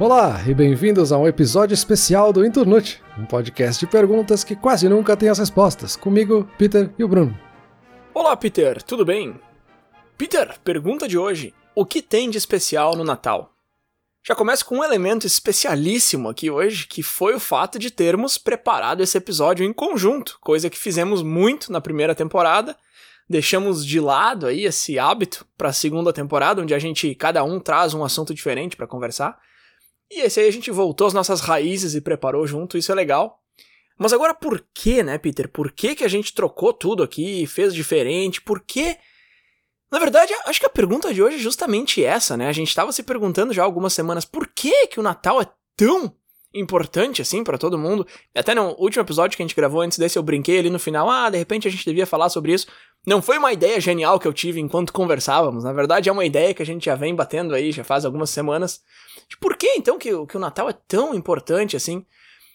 Olá e bem-vindos a um episódio especial do Inturnute, um podcast de perguntas que quase nunca tem as respostas. Comigo, Peter e o Bruno. Olá, Peter, tudo bem? Peter, pergunta de hoje: o que tem de especial no Natal? Já começo com um elemento especialíssimo aqui hoje, que foi o fato de termos preparado esse episódio em conjunto, coisa que fizemos muito na primeira temporada. Deixamos de lado aí esse hábito para a segunda temporada, onde a gente cada um traz um assunto diferente para conversar. E esse aí a gente voltou às nossas raízes e preparou junto, isso é legal. Mas agora por que, né, Peter? Por que, que a gente trocou tudo aqui, fez diferente? Por que. Na verdade, acho que a pergunta de hoje é justamente essa, né? A gente estava se perguntando já algumas semanas por que, que o Natal é tão importante assim para todo mundo. Até no último episódio que a gente gravou antes desse, eu brinquei ali no final, ah, de repente a gente devia falar sobre isso. Não foi uma ideia genial que eu tive enquanto conversávamos, na verdade é uma ideia que a gente já vem batendo aí já faz algumas semanas. De por que então que, que o Natal é tão importante assim?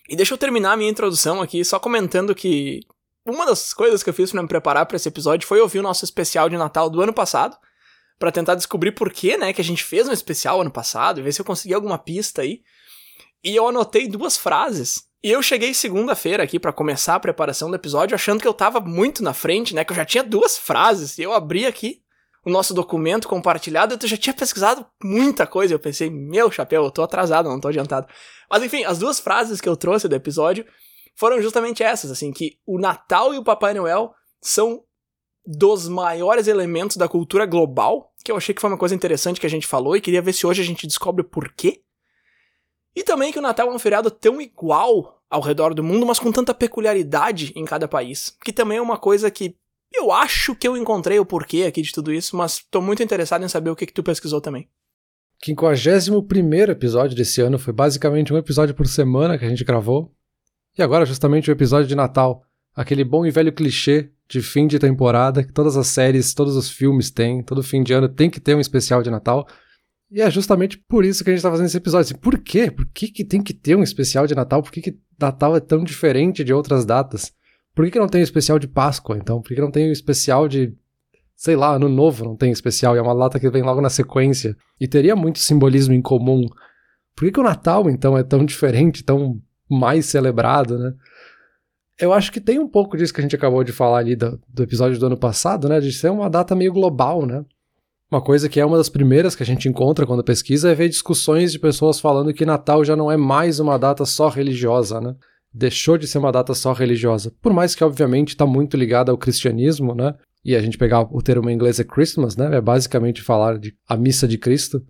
E deixa eu terminar a minha introdução aqui só comentando que uma das coisas que eu fiz para me preparar para esse episódio foi ouvir o nosso especial de Natal do ano passado, para tentar descobrir por que, né, que a gente fez um especial ano passado, e ver se eu consegui alguma pista aí. E eu anotei duas frases. E eu cheguei segunda-feira aqui para começar a preparação do episódio achando que eu tava muito na frente, né? Que eu já tinha duas frases. E eu abri aqui o nosso documento compartilhado, eu já tinha pesquisado muita coisa. Eu pensei, meu chapéu, eu tô atrasado, não tô adiantado. Mas enfim, as duas frases que eu trouxe do episódio foram justamente essas, assim, que o Natal e o Papai Noel são dos maiores elementos da cultura global, que eu achei que foi uma coisa interessante que a gente falou e queria ver se hoje a gente descobre o porquê. E também que o Natal é um feriado tão igual ao redor do mundo, mas com tanta peculiaridade em cada país. Que também é uma coisa que eu acho que eu encontrei o porquê aqui de tudo isso, mas tô muito interessado em saber o que, que tu pesquisou também. 51 episódio desse ano foi basicamente um episódio por semana que a gente gravou. E agora, justamente o episódio de Natal. Aquele bom e velho clichê de fim de temporada que todas as séries, todos os filmes têm. Todo fim de ano tem que ter um especial de Natal. E é justamente por isso que a gente tá fazendo esse episódio. Assim, por quê? Por que, que tem que ter um especial de Natal? Por que, que Natal é tão diferente de outras datas? Por que, que não tem um especial de Páscoa, então? Por que, que não tem um especial de. Sei lá, Ano Novo não tem especial, e é uma data que vem logo na sequência. E teria muito simbolismo em comum. Por que, que o Natal, então, é tão diferente, tão mais celebrado, né? Eu acho que tem um pouco disso que a gente acabou de falar ali do, do episódio do ano passado, né? De ser uma data meio global, né? Uma coisa que é uma das primeiras que a gente encontra quando pesquisa é ver discussões de pessoas falando que Natal já não é mais uma data só religiosa, né? Deixou de ser uma data só religiosa. Por mais que, obviamente, está muito ligada ao cristianismo, né? E a gente pegar o termo em inglês é Christmas, né? É basicamente falar de a missa de Cristo.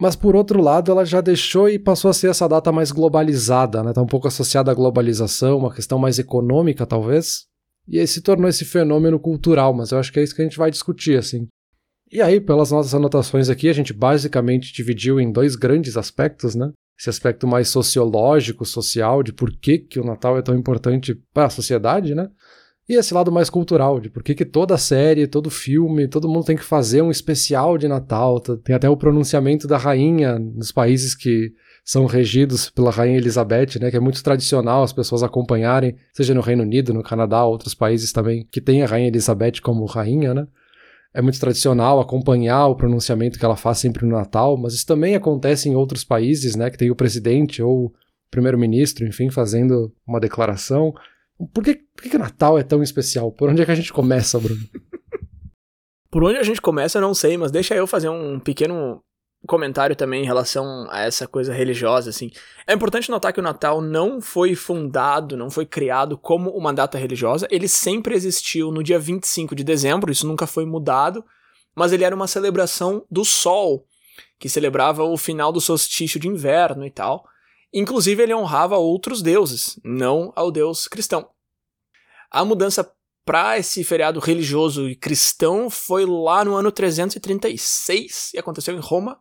Mas por outro lado, ela já deixou e passou a ser essa data mais globalizada, né? Tá um pouco associada à globalização, uma questão mais econômica, talvez. E aí se tornou esse fenômeno cultural, mas eu acho que é isso que a gente vai discutir, assim. E aí, pelas nossas anotações aqui, a gente basicamente dividiu em dois grandes aspectos, né? Esse aspecto mais sociológico, social, de por que, que o Natal é tão importante para a sociedade, né? E esse lado mais cultural, de por que, que toda série, todo filme, todo mundo tem que fazer um especial de Natal. Tem até o pronunciamento da rainha nos países que são regidos pela rainha Elizabeth, né? Que é muito tradicional as pessoas acompanharem, seja no Reino Unido, no Canadá, outros países também que tem a rainha Elizabeth como rainha, né? É muito tradicional acompanhar o pronunciamento que ela faz sempre no Natal, mas isso também acontece em outros países, né, que tem o presidente ou o primeiro-ministro, enfim, fazendo uma declaração. Por que, por que Natal é tão especial? Por onde é que a gente começa, Bruno? Por onde a gente começa, eu não sei, mas deixa eu fazer um pequeno comentário também em relação a essa coisa religiosa, assim. É importante notar que o Natal não foi fundado, não foi criado como uma data religiosa, ele sempre existiu no dia 25 de dezembro, isso nunca foi mudado, mas ele era uma celebração do sol, que celebrava o final do solstício de inverno e tal. Inclusive ele honrava outros deuses, não ao deus cristão. A mudança para esse feriado religioso e cristão foi lá no ano 336 e aconteceu em Roma,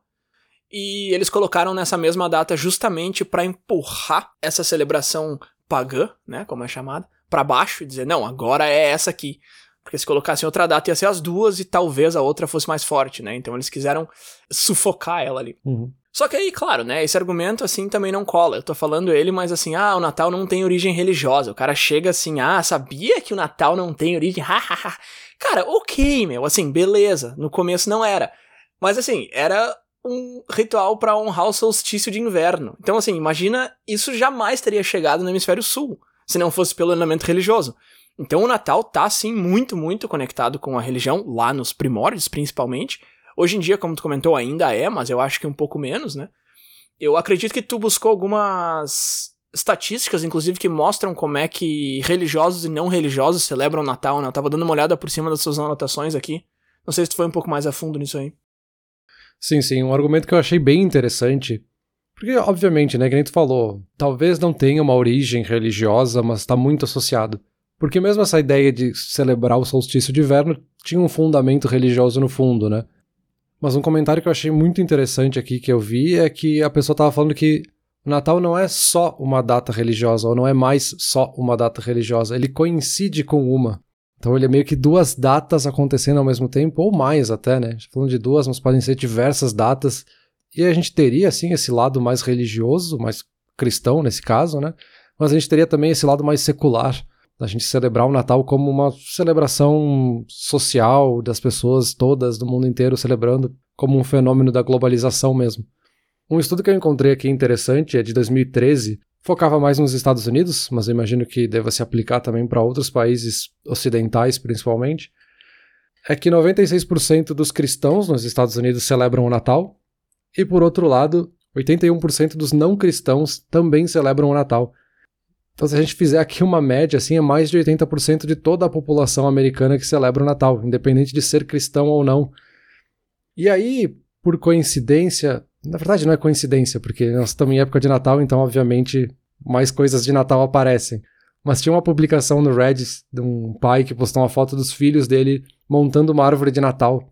e eles colocaram nessa mesma data justamente para empurrar essa celebração pagã, né, como é chamada, para baixo e dizer, não, agora é essa aqui. Porque se colocassem outra data ia ser as duas e talvez a outra fosse mais forte, né? Então eles quiseram sufocar ela ali. Uhum. Só que aí, claro, né, esse argumento assim também não cola. Eu tô falando ele, mas assim, ah, o Natal não tem origem religiosa. O cara chega assim, ah, sabia que o Natal não tem origem? Cara, ok, meu, assim, beleza. No começo não era. Mas assim, era um ritual para honrar o solstício de inverno. Então, assim, imagina, isso jamais teria chegado no hemisfério sul, se não fosse pelo elemento religioso. Então, o Natal tá, sim, muito, muito conectado com a religião, lá nos primórdios, principalmente. Hoje em dia, como tu comentou, ainda é, mas eu acho que um pouco menos, né? Eu acredito que tu buscou algumas estatísticas, inclusive, que mostram como é que religiosos e não religiosos celebram o Natal, né? Eu tava dando uma olhada por cima das suas anotações aqui. Não sei se tu foi um pouco mais a fundo nisso aí. Sim, sim, um argumento que eu achei bem interessante. Porque, obviamente, né, que nem tu falou, talvez não tenha uma origem religiosa, mas está muito associado. Porque mesmo essa ideia de celebrar o solstício de inverno tinha um fundamento religioso no fundo, né? Mas um comentário que eu achei muito interessante aqui que eu vi é que a pessoa estava falando que o Natal não é só uma data religiosa, ou não é mais só uma data religiosa, ele coincide com uma. Então ele é meio que duas datas acontecendo ao mesmo tempo, ou mais até, né? Falando de duas, mas podem ser diversas datas. E a gente teria, assim, esse lado mais religioso, mais cristão nesse caso, né? Mas a gente teria também esse lado mais secular, da gente celebrar o Natal como uma celebração social das pessoas todas do mundo inteiro celebrando como um fenômeno da globalização mesmo. Um estudo que eu encontrei aqui interessante é de 2013, Focava mais nos Estados Unidos, mas eu imagino que deva se aplicar também para outros países ocidentais, principalmente. É que 96% dos cristãos nos Estados Unidos celebram o Natal, e por outro lado, 81% dos não cristãos também celebram o Natal. Então, se a gente fizer aqui uma média, assim, é mais de 80% de toda a população americana que celebra o Natal, independente de ser cristão ou não. E aí, por coincidência, na verdade, não é coincidência, porque nós estamos em época de Natal, então, obviamente, mais coisas de Natal aparecem. Mas tinha uma publicação no Reddit de um pai que postou uma foto dos filhos dele montando uma árvore de Natal.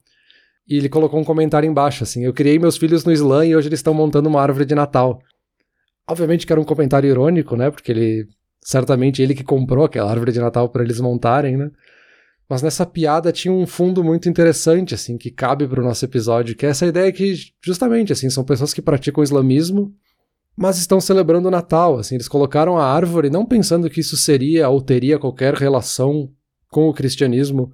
E ele colocou um comentário embaixo, assim: Eu criei meus filhos no Islã e hoje eles estão montando uma árvore de Natal. Obviamente que era um comentário irônico, né? Porque ele. Certamente ele que comprou aquela árvore de Natal para eles montarem, né? Mas nessa piada tinha um fundo muito interessante, assim, que cabe para o nosso episódio, que é essa ideia que, justamente, assim, são pessoas que praticam o islamismo, mas estão celebrando o Natal, assim, eles colocaram a árvore não pensando que isso seria ou teria qualquer relação com o cristianismo,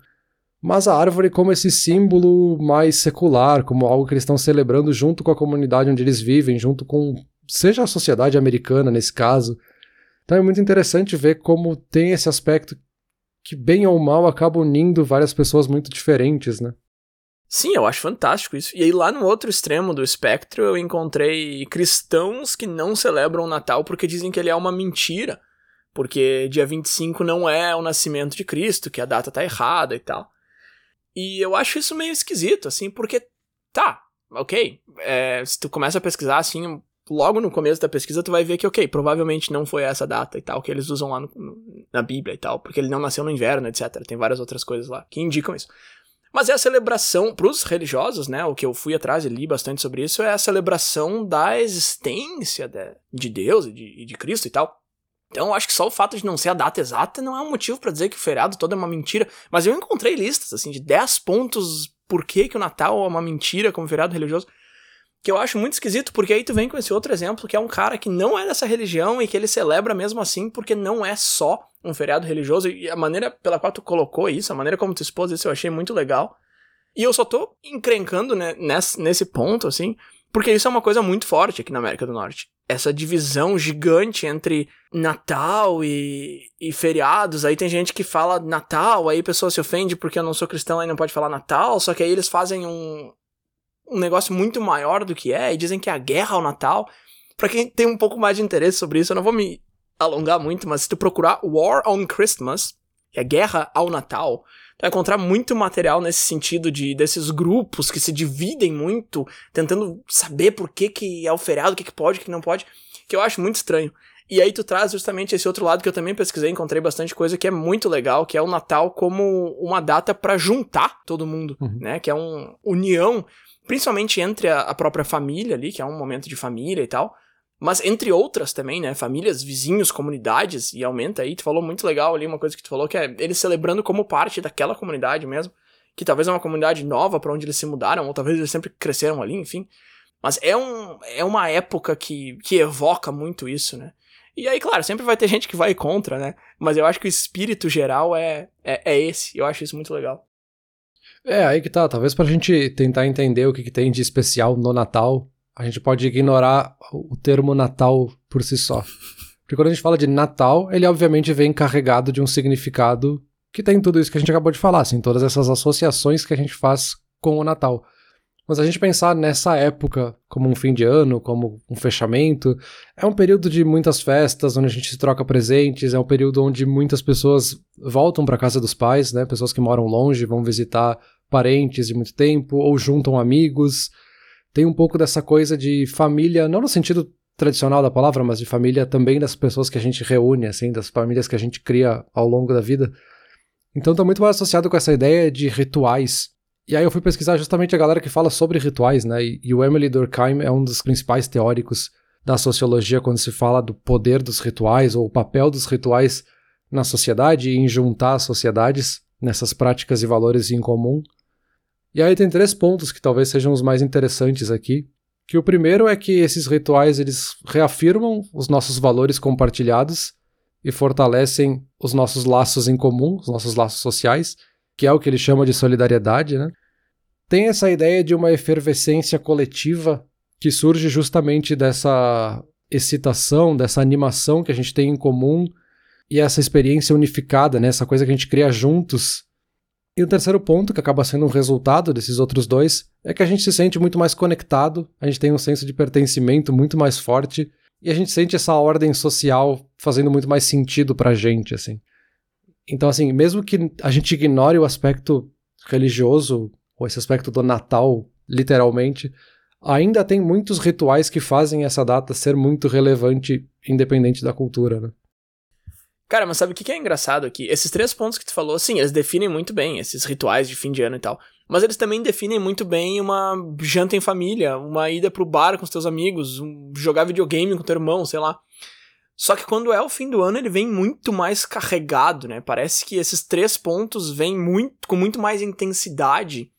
mas a árvore como esse símbolo mais secular, como algo que eles estão celebrando junto com a comunidade onde eles vivem, junto com, seja a sociedade americana nesse caso. Então é muito interessante ver como tem esse aspecto que, bem ou mal, acaba unindo várias pessoas muito diferentes, né? Sim, eu acho fantástico isso. E aí, lá no outro extremo do espectro, eu encontrei cristãos que não celebram o Natal porque dizem que ele é uma mentira. Porque dia 25 não é o nascimento de Cristo, que a data tá errada e tal. E eu acho isso meio esquisito, assim, porque tá, ok. É, se tu começa a pesquisar assim, logo no começo da pesquisa tu vai ver que, ok, provavelmente não foi essa data e tal, que eles usam lá no, na Bíblia e tal, porque ele não nasceu no inverno, etc. Tem várias outras coisas lá que indicam isso. Mas é a celebração, para os religiosos, né, o que eu fui atrás e li bastante sobre isso, é a celebração da existência de, de Deus e de, de Cristo e tal. Então, acho que só o fato de não ser a data exata não é um motivo para dizer que o feriado todo é uma mentira. Mas eu encontrei listas, assim, de 10 pontos por que, que o Natal é uma mentira como feriado religioso que eu acho muito esquisito, porque aí tu vem com esse outro exemplo, que é um cara que não é dessa religião e que ele celebra mesmo assim, porque não é só um feriado religioso, e a maneira pela qual tu colocou isso, a maneira como tu expôs isso, eu achei muito legal. E eu só tô encrencando né, nesse, nesse ponto, assim, porque isso é uma coisa muito forte aqui na América do Norte. Essa divisão gigante entre Natal e, e feriados. Aí tem gente que fala Natal, aí a pessoa se ofende porque eu não sou cristão, aí não pode falar Natal, só que aí eles fazem um, um negócio muito maior do que é, e dizem que é a guerra ao Natal. Para quem tem um pouco mais de interesse sobre isso, eu não vou me alongar muito, mas se tu procurar War on Christmas, que é guerra ao Natal, tu vai encontrar muito material nesse sentido de desses grupos que se dividem muito, tentando saber por que, que é o feriado, o que, que pode, o que não pode, que eu acho muito estranho. E aí tu traz justamente esse outro lado que eu também pesquisei, encontrei bastante coisa que é muito legal, que é o Natal como uma data para juntar todo mundo, uhum. né? Que é uma união principalmente entre a, a própria família ali, que é um momento de família e tal, mas entre outras também, né? Famílias, vizinhos, comunidades, e aumenta aí. Tu falou muito legal ali, uma coisa que tu falou, que é eles celebrando como parte daquela comunidade mesmo. Que talvez é uma comunidade nova para onde eles se mudaram, ou talvez eles sempre cresceram ali, enfim. Mas é, um, é uma época que, que evoca muito isso, né? E aí, claro, sempre vai ter gente que vai contra, né? Mas eu acho que o espírito geral é, é, é esse. Eu acho isso muito legal. É, aí que tá. Talvez pra gente tentar entender o que, que tem de especial no Natal, a gente pode ignorar o termo Natal por si só. Porque quando a gente fala de Natal, ele obviamente vem carregado de um significado que tem tudo isso que a gente acabou de falar, assim, todas essas associações que a gente faz com o Natal. Mas a gente pensar nessa época como um fim de ano, como um fechamento, é um período de muitas festas, onde a gente se troca presentes, é um período onde muitas pessoas voltam para casa dos pais, né? Pessoas que moram longe vão visitar parentes de muito tempo ou juntam amigos. Tem um pouco dessa coisa de família, não no sentido tradicional da palavra, mas de família também das pessoas que a gente reúne, assim, das famílias que a gente cria ao longo da vida. Então tá muito mais associado com essa ideia de rituais e aí eu fui pesquisar justamente a galera que fala sobre rituais, né? E, e o Emily Durkheim é um dos principais teóricos da sociologia quando se fala do poder dos rituais ou o papel dos rituais na sociedade e em juntar as sociedades nessas práticas e valores em comum. E aí tem três pontos que talvez sejam os mais interessantes aqui. Que o primeiro é que esses rituais eles reafirmam os nossos valores compartilhados e fortalecem os nossos laços em comum, os nossos laços sociais que é o que ele chama de solidariedade, né? Tem essa ideia de uma efervescência coletiva que surge justamente dessa excitação, dessa animação que a gente tem em comum e essa experiência unificada, né? essa coisa que a gente cria juntos. E o terceiro ponto, que acaba sendo um resultado desses outros dois, é que a gente se sente muito mais conectado, a gente tem um senso de pertencimento muito mais forte e a gente sente essa ordem social fazendo muito mais sentido pra gente, assim. Então, assim, mesmo que a gente ignore o aspecto religioso, ou esse aspecto do Natal, literalmente, ainda tem muitos rituais que fazem essa data ser muito relevante, independente da cultura, né? Cara, mas sabe o que é engraçado aqui? Esses três pontos que tu falou, sim, eles definem muito bem esses rituais de fim de ano e tal. Mas eles também definem muito bem uma janta em família, uma ida pro bar com os teus amigos, um jogar videogame com teu irmão, sei lá. Só que quando é o fim do ano, ele vem muito mais carregado, né? Parece que esses três pontos vêm muito, com muito mais intensidade.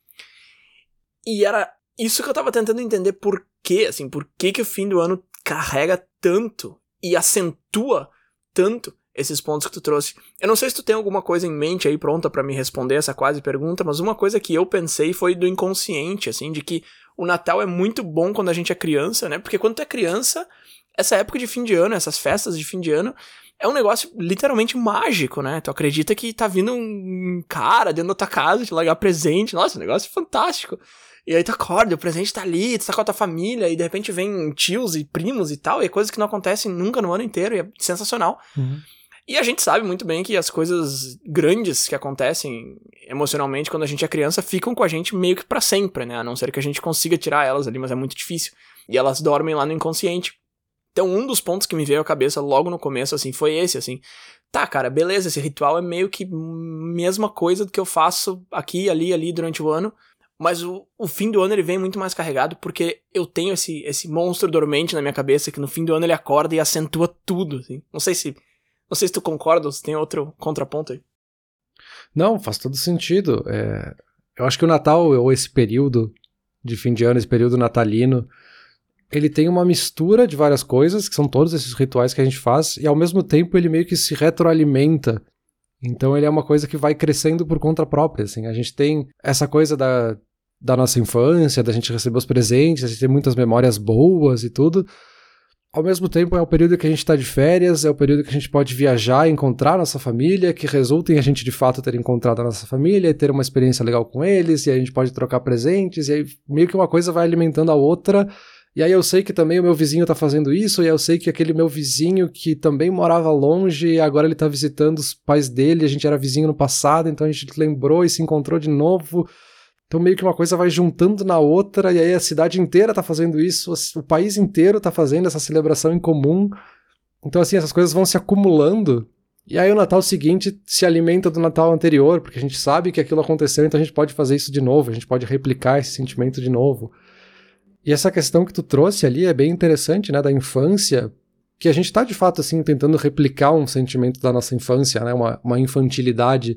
E era isso que eu tava tentando entender por quê, assim, por que, que o fim do ano carrega tanto e acentua tanto esses pontos que tu trouxe. Eu não sei se tu tem alguma coisa em mente aí pronta para me responder essa quase pergunta, mas uma coisa que eu pensei foi do inconsciente, assim, de que o Natal é muito bom quando a gente é criança, né? Porque quando tu é criança, essa época de fim de ano, essas festas de fim de ano, é um negócio literalmente mágico, né? Tu acredita que tá vindo um cara dentro da tua casa te largar presente. Nossa, um negócio fantástico. E aí tu acorda, o presente tá ali, tu tá com a tua família, e de repente vem tios e primos e tal, e é coisas que não acontecem nunca no ano inteiro, e é sensacional. Uhum. E a gente sabe muito bem que as coisas grandes que acontecem emocionalmente quando a gente é criança ficam com a gente meio que para sempre, né? A não ser que a gente consiga tirar elas ali, mas é muito difícil. E elas dormem lá no inconsciente. Então, um dos pontos que me veio à cabeça logo no começo, assim, foi esse, assim. Tá, cara, beleza, esse ritual é meio que mesma coisa do que eu faço aqui, ali, ali durante o ano. Mas o, o fim do ano ele vem muito mais carregado porque eu tenho esse, esse monstro dormente na minha cabeça que no fim do ano ele acorda e acentua tudo, assim. Não sei se. Não sei se tu concorda ou se tem outro contraponto aí. Não, faz todo sentido. É, eu acho que o Natal, ou esse período de fim de ano, esse período natalino, ele tem uma mistura de várias coisas, que são todos esses rituais que a gente faz, e ao mesmo tempo ele meio que se retroalimenta. Então ele é uma coisa que vai crescendo por conta própria, assim. A gente tem essa coisa da, da nossa infância, da gente receber os presentes, a gente tem muitas memórias boas e tudo. Ao mesmo tempo é o período que a gente está de férias, é o período que a gente pode viajar, encontrar nossa família, que resulta em a gente de fato ter encontrado a nossa família e ter uma experiência legal com eles, e a gente pode trocar presentes, e aí meio que uma coisa vai alimentando a outra, e aí eu sei que também o meu vizinho tá fazendo isso, e eu sei que aquele meu vizinho que também morava longe, agora ele tá visitando os pais dele, a gente era vizinho no passado, então a gente lembrou e se encontrou de novo. Então meio que uma coisa vai juntando na outra, e aí a cidade inteira tá fazendo isso, o país inteiro tá fazendo essa celebração em comum. Então assim, essas coisas vão se acumulando. E aí o Natal seguinte se alimenta do Natal anterior, porque a gente sabe que aquilo aconteceu, então a gente pode fazer isso de novo, a gente pode replicar esse sentimento de novo. E essa questão que tu trouxe ali é bem interessante, né, da infância, que a gente está de fato assim tentando replicar um sentimento da nossa infância, né, uma, uma infantilidade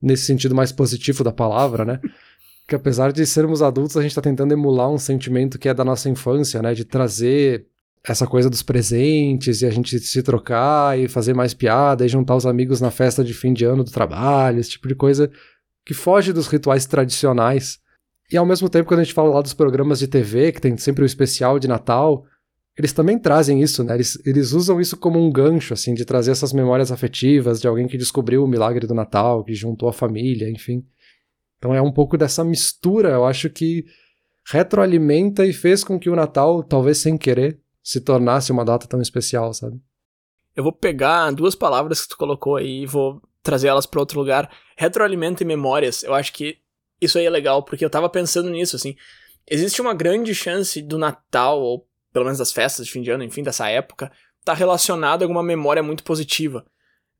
nesse sentido mais positivo da palavra, né? que apesar de sermos adultos, a gente está tentando emular um sentimento que é da nossa infância, né, de trazer essa coisa dos presentes e a gente se trocar e fazer mais piada e juntar os amigos na festa de fim de ano do trabalho, esse tipo de coisa que foge dos rituais tradicionais. E ao mesmo tempo, quando a gente fala lá dos programas de TV, que tem sempre o especial de Natal, eles também trazem isso, né? Eles, eles usam isso como um gancho, assim, de trazer essas memórias afetivas de alguém que descobriu o milagre do Natal, que juntou a família, enfim. Então é um pouco dessa mistura, eu acho que retroalimenta e fez com que o Natal, talvez sem querer, se tornasse uma data tão especial, sabe? Eu vou pegar duas palavras que tu colocou aí e vou trazer elas para outro lugar. Retroalimenta e memórias. Eu acho que isso aí é legal, porque eu tava pensando nisso, assim. Existe uma grande chance do Natal, ou pelo menos das festas de fim de ano, enfim, dessa época, tá relacionado a alguma memória muito positiva.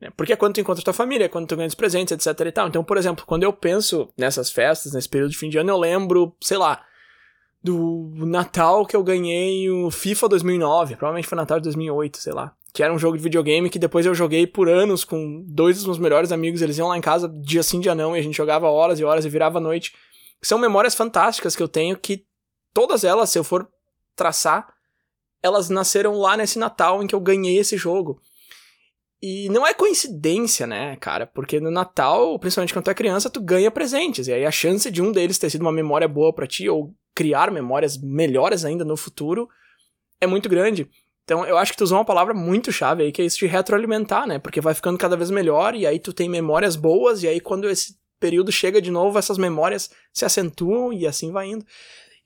Né? Porque é quando tu encontra tua família, é quando tu ganha os presentes, etc e tal. Então, por exemplo, quando eu penso nessas festas, nesse período de fim de ano, eu lembro, sei lá, do Natal que eu ganhei o FIFA 2009, provavelmente foi Natal de 2008, sei lá. Que era um jogo de videogame que depois eu joguei por anos com dois dos meus melhores amigos. Eles iam lá em casa dia sim, dia não, e a gente jogava horas e horas e virava noite. São memórias fantásticas que eu tenho que todas elas, se eu for traçar, elas nasceram lá nesse Natal em que eu ganhei esse jogo. E não é coincidência, né, cara? Porque no Natal, principalmente quando tu é criança, tu ganha presentes. E aí a chance de um deles ter sido uma memória boa para ti, ou criar memórias melhores ainda no futuro, é muito grande. Então eu acho que tu usou uma palavra muito chave aí, que é isso de retroalimentar, né? Porque vai ficando cada vez melhor, e aí tu tem memórias boas, e aí quando esse período chega de novo, essas memórias se acentuam e assim vai indo.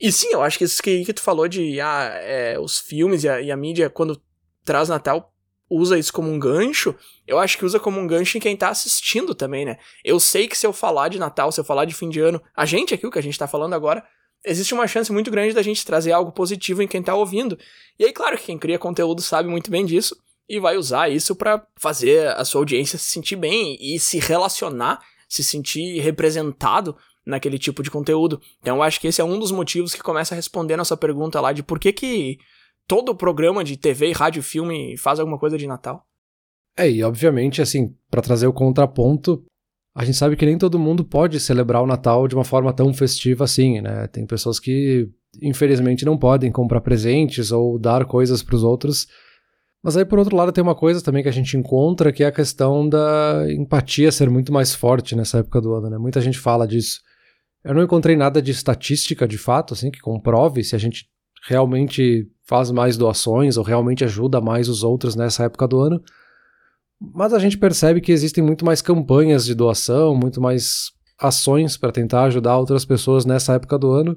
E sim, eu acho que isso que, que tu falou de ah, é, os filmes e a, e a, mídia, quando traz Natal, usa isso como um gancho, eu acho que usa como um gancho em quem tá assistindo também, né? Eu sei que se eu falar de Natal, se eu falar de fim de ano, a gente aqui, o que a gente tá falando agora, existe uma chance muito grande da gente trazer algo positivo em quem tá ouvindo. E aí, claro que quem cria conteúdo sabe muito bem disso e vai usar isso para fazer a sua audiência se sentir bem e se relacionar, se sentir representado naquele tipo de conteúdo. Então eu acho que esse é um dos motivos que começa a responder nossa pergunta lá de por que que todo programa de TV, rádio, filme faz alguma coisa de Natal. É, e obviamente, assim, para trazer o contraponto, a gente sabe que nem todo mundo pode celebrar o Natal de uma forma tão festiva assim, né? Tem pessoas que, infelizmente, não podem comprar presentes ou dar coisas para os outros. Mas aí, por outro lado, tem uma coisa também que a gente encontra, que é a questão da empatia ser muito mais forte nessa época do ano, né? Muita gente fala disso. Eu não encontrei nada de estatística de fato, assim, que comprove se a gente realmente faz mais doações ou realmente ajuda mais os outros nessa época do ano. Mas a gente percebe que existem muito mais campanhas de doação, muito mais ações para tentar ajudar outras pessoas nessa época do ano.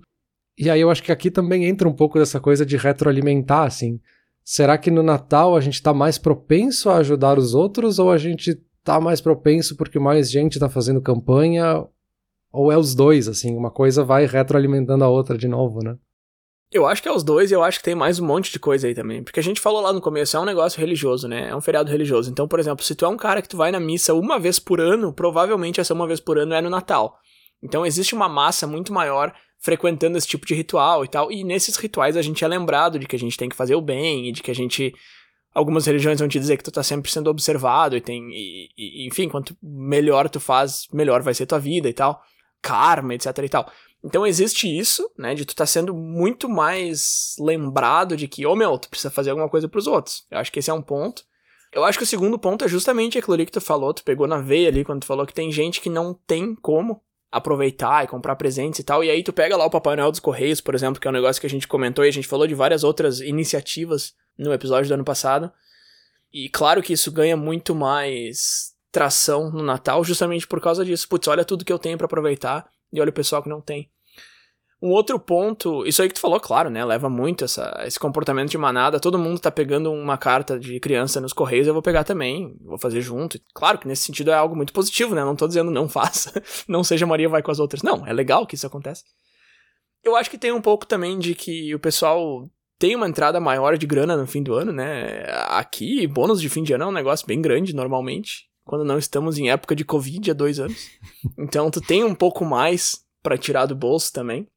E aí eu acho que aqui também entra um pouco dessa coisa de retroalimentar, assim. Será que no Natal a gente está mais propenso a ajudar os outros ou a gente está mais propenso porque mais gente está fazendo campanha ou é os dois, assim, uma coisa vai retroalimentando a outra de novo, né? Eu acho que é os dois e eu acho que tem mais um monte de coisa aí também. Porque a gente falou lá no começo, é um negócio religioso, né? É um feriado religioso. Então, por exemplo, se tu é um cara que tu vai na missa uma vez por ano, provavelmente essa uma vez por ano é no Natal. Então existe uma massa muito maior frequentando esse tipo de ritual e tal. E nesses rituais a gente é lembrado de que a gente tem que fazer o bem e de que a gente. Algumas religiões vão te dizer que tu tá sempre sendo observado e tem. E, e, enfim, quanto melhor tu faz, melhor vai ser tua vida e tal karma, etc e tal. Então existe isso, né, de tu tá sendo muito mais lembrado de que, ô oh, meu, tu precisa fazer alguma coisa pros outros. Eu acho que esse é um ponto. Eu acho que o segundo ponto é justamente aquilo ali que tu falou, tu pegou na veia ali quando tu falou que tem gente que não tem como aproveitar e comprar presentes e tal, e aí tu pega lá o Papai Noel dos Correios, por exemplo, que é um negócio que a gente comentou e a gente falou de várias outras iniciativas no episódio do ano passado. E claro que isso ganha muito mais tração no Natal justamente por causa disso. Putz, olha tudo que eu tenho para aproveitar e olha o pessoal que não tem. Um outro ponto, isso aí que tu falou, claro, né? Leva muito essa, esse comportamento de manada. Todo mundo tá pegando uma carta de criança nos correios, eu vou pegar também, vou fazer junto. Claro que nesse sentido é algo muito positivo, né? Não tô dizendo não faça, não seja Maria vai com as outras. Não, é legal que isso aconteça. Eu acho que tem um pouco também de que o pessoal tem uma entrada maior de grana no fim do ano, né? Aqui, bônus de fim de ano é um negócio bem grande normalmente quando não estamos em época de Covid há dois anos. Então tu tem um pouco mais para tirar do bolso também.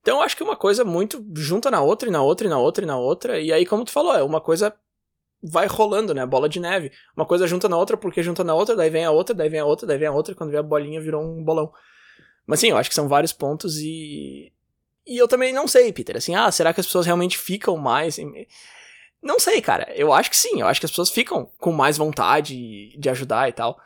Então eu acho que uma coisa muito junta na outra, e na outra, e na outra, e na outra. E aí, como tu falou, é uma coisa vai rolando, né? Bola de neve. Uma coisa junta na outra, porque junta na outra, daí vem a outra, daí vem a outra, daí vem a outra, quando vem a bolinha virou um bolão. Mas sim, eu acho que são vários pontos e. E eu também não sei, Peter. Assim, ah, será que as pessoas realmente ficam mais. Não sei, cara. Eu acho que sim. Eu acho que as pessoas ficam com mais vontade de ajudar e tal.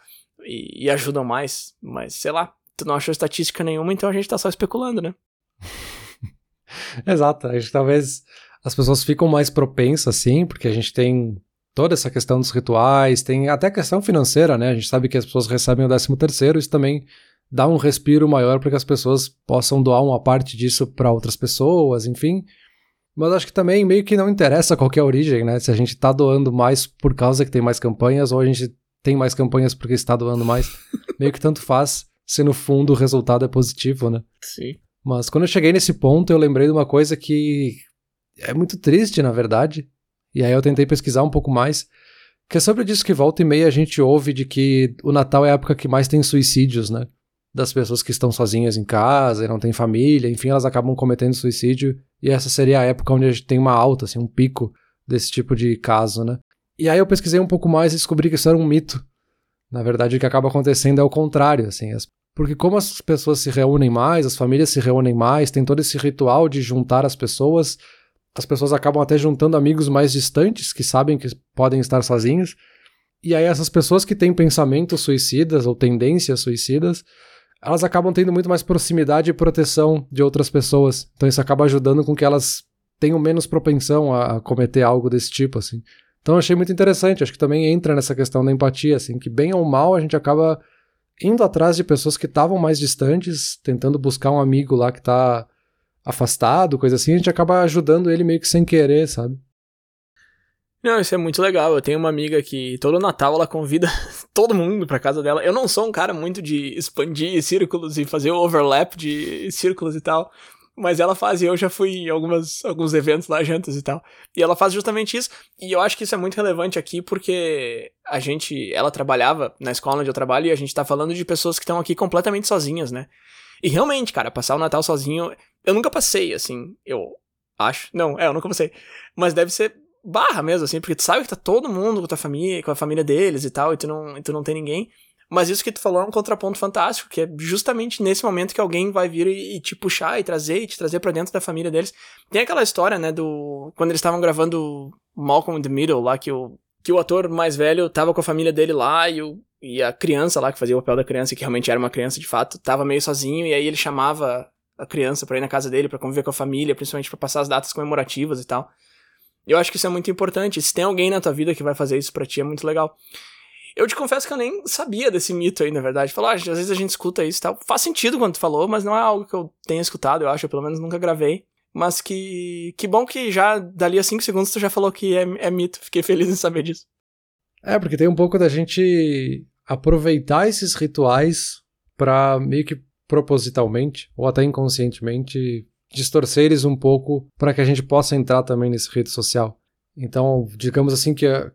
E, e ajudam mais. Mas, sei lá. tu não achou estatística nenhuma, então a gente tá só especulando, né? Exato. Acho que talvez as pessoas ficam mais propensas, assim, porque a gente tem toda essa questão dos rituais, tem até a questão financeira, né? A gente sabe que as pessoas recebem o 13 terceiro, isso também dá um respiro maior para que as pessoas possam doar uma parte disso para outras pessoas, enfim. Mas acho que também meio que não interessa qual é a origem, né? Se a gente tá doando mais por causa que tem mais campanhas ou a gente tem mais campanhas porque está doando mais. meio que tanto faz se no fundo o resultado é positivo, né? Sim. Mas quando eu cheguei nesse ponto, eu lembrei de uma coisa que é muito triste, na verdade. E aí eu tentei pesquisar um pouco mais. Que é sobre disso que volta e meia a gente ouve de que o Natal é a época que mais tem suicídios, né? Das pessoas que estão sozinhas em casa e não têm família, enfim, elas acabam cometendo suicídio. E essa seria a época onde a gente tem uma alta, assim, um pico desse tipo de caso, né? E aí eu pesquisei um pouco mais e descobri que isso era um mito. Na verdade, o que acaba acontecendo é o contrário, assim. As... Porque como as pessoas se reúnem mais, as famílias se reúnem mais, tem todo esse ritual de juntar as pessoas, as pessoas acabam até juntando amigos mais distantes que sabem que podem estar sozinhos. E aí essas pessoas que têm pensamentos suicidas ou tendências suicidas, elas acabam tendo muito mais proximidade e proteção de outras pessoas. Então isso acaba ajudando com que elas tenham menos propensão a, cometer algo desse tipo, assim. Então achei muito interessante, acho que também entra nessa questão da empatia, assim, que bem ou mal a gente acaba indo atrás de pessoas que estavam mais distantes, tentando buscar um amigo lá que está afastado, coisa assim, a gente acaba ajudando ele meio que sem querer, sabe? Não, isso é muito legal. Eu tenho uma amiga que todo Natal ela convida todo mundo pra casa dela. Eu não sou um cara muito de expandir círculos e fazer o overlap de círculos e tal. Mas ela faz, e eu já fui em algumas, alguns eventos lá, jantas e tal. E ela faz justamente isso. E eu acho que isso é muito relevante aqui, porque a gente, ela trabalhava na escola onde eu trabalho, e a gente tá falando de pessoas que estão aqui completamente sozinhas, né? E realmente, cara, passar o Natal sozinho, eu nunca passei, assim, eu acho. Não, é, eu nunca passei. Mas deve ser barra mesmo, assim, porque tu sabe que tá todo mundo com a tua família, com a família deles e tal, e tu não, e tu não tem ninguém. Mas isso que tu falou é um contraponto fantástico, que é justamente nesse momento que alguém vai vir e, e te puxar e trazer e te trazer para dentro da família deles. Tem aquela história, né, do quando eles estavam gravando Malcolm in the Middle lá que o que o ator mais velho tava com a família dele lá e o e a criança lá que fazia o papel da criança, que realmente era uma criança de fato, tava meio sozinho e aí ele chamava a criança para ir na casa dele para conviver com a família, principalmente para passar as datas comemorativas e tal. Eu acho que isso é muito importante. Se tem alguém na tua vida que vai fazer isso para ti, é muito legal. Eu te confesso que eu nem sabia desse mito aí, na verdade. Falar, ah, às vezes a gente escuta isso e tal. Faz sentido quando tu falou, mas não é algo que eu tenha escutado, eu acho. Eu pelo menos nunca gravei. Mas que, que bom que já, dali a 5 segundos, tu já falou que é, é mito. Fiquei feliz em saber disso. É, porque tem um pouco da gente aproveitar esses rituais para meio que propositalmente, ou até inconscientemente, distorcer eles um pouco para que a gente possa entrar também nesse rito social. Então, digamos assim que a,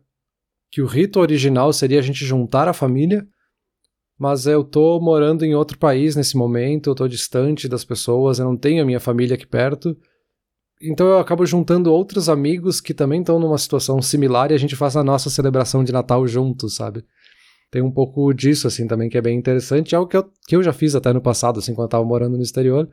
que o rito original seria a gente juntar a família, mas eu tô morando em outro país nesse momento, eu tô distante das pessoas, eu não tenho a minha família aqui perto. Então eu acabo juntando outros amigos que também estão numa situação similar e a gente faz a nossa celebração de Natal juntos, sabe? Tem um pouco disso, assim, também, que é bem interessante. É algo que eu, que eu já fiz até no passado, assim, quando eu tava morando no exterior,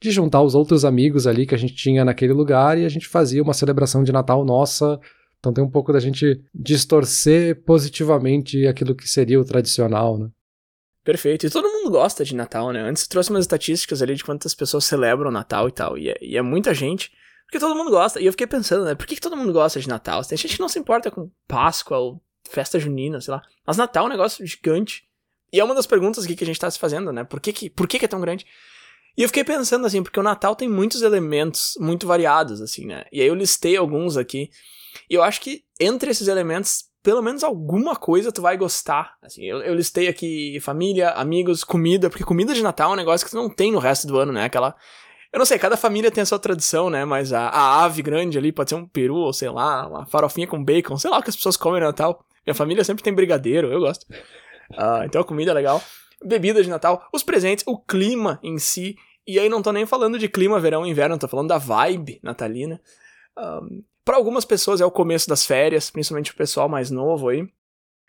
de juntar os outros amigos ali que a gente tinha naquele lugar e a gente fazia uma celebração de Natal nossa então tem um pouco da gente distorcer positivamente aquilo que seria o tradicional, né? Perfeito. E todo mundo gosta de Natal, né? Antes trouxe umas estatísticas ali de quantas pessoas celebram Natal e tal. E é, e é muita gente. Porque todo mundo gosta. E eu fiquei pensando, né? Por que, que todo mundo gosta de Natal? Tem gente que não se importa com Páscoa ou festa junina, sei lá. Mas Natal é um negócio gigante. E é uma das perguntas que a gente tá se fazendo, né? Por que, que, por que, que é tão grande? E eu fiquei pensando assim, porque o Natal tem muitos elementos muito variados, assim, né? E aí eu listei alguns aqui. E eu acho que entre esses elementos, pelo menos alguma coisa tu vai gostar. Assim, eu, eu listei aqui família, amigos, comida, porque comida de Natal é um negócio que tu não tem no resto do ano, né? Aquela. Eu não sei, cada família tem a sua tradição, né? Mas a, a ave grande ali pode ser um peru, ou sei lá, uma farofinha com bacon, sei lá o que as pessoas comem no Natal. Minha família sempre tem brigadeiro, eu gosto. Uh, então a comida é legal. Bebida de Natal, os presentes, o clima em si. E aí não tô nem falando de clima verão inverno, tô falando da vibe natalina. Um, para algumas pessoas é o começo das férias, principalmente o pessoal mais novo aí.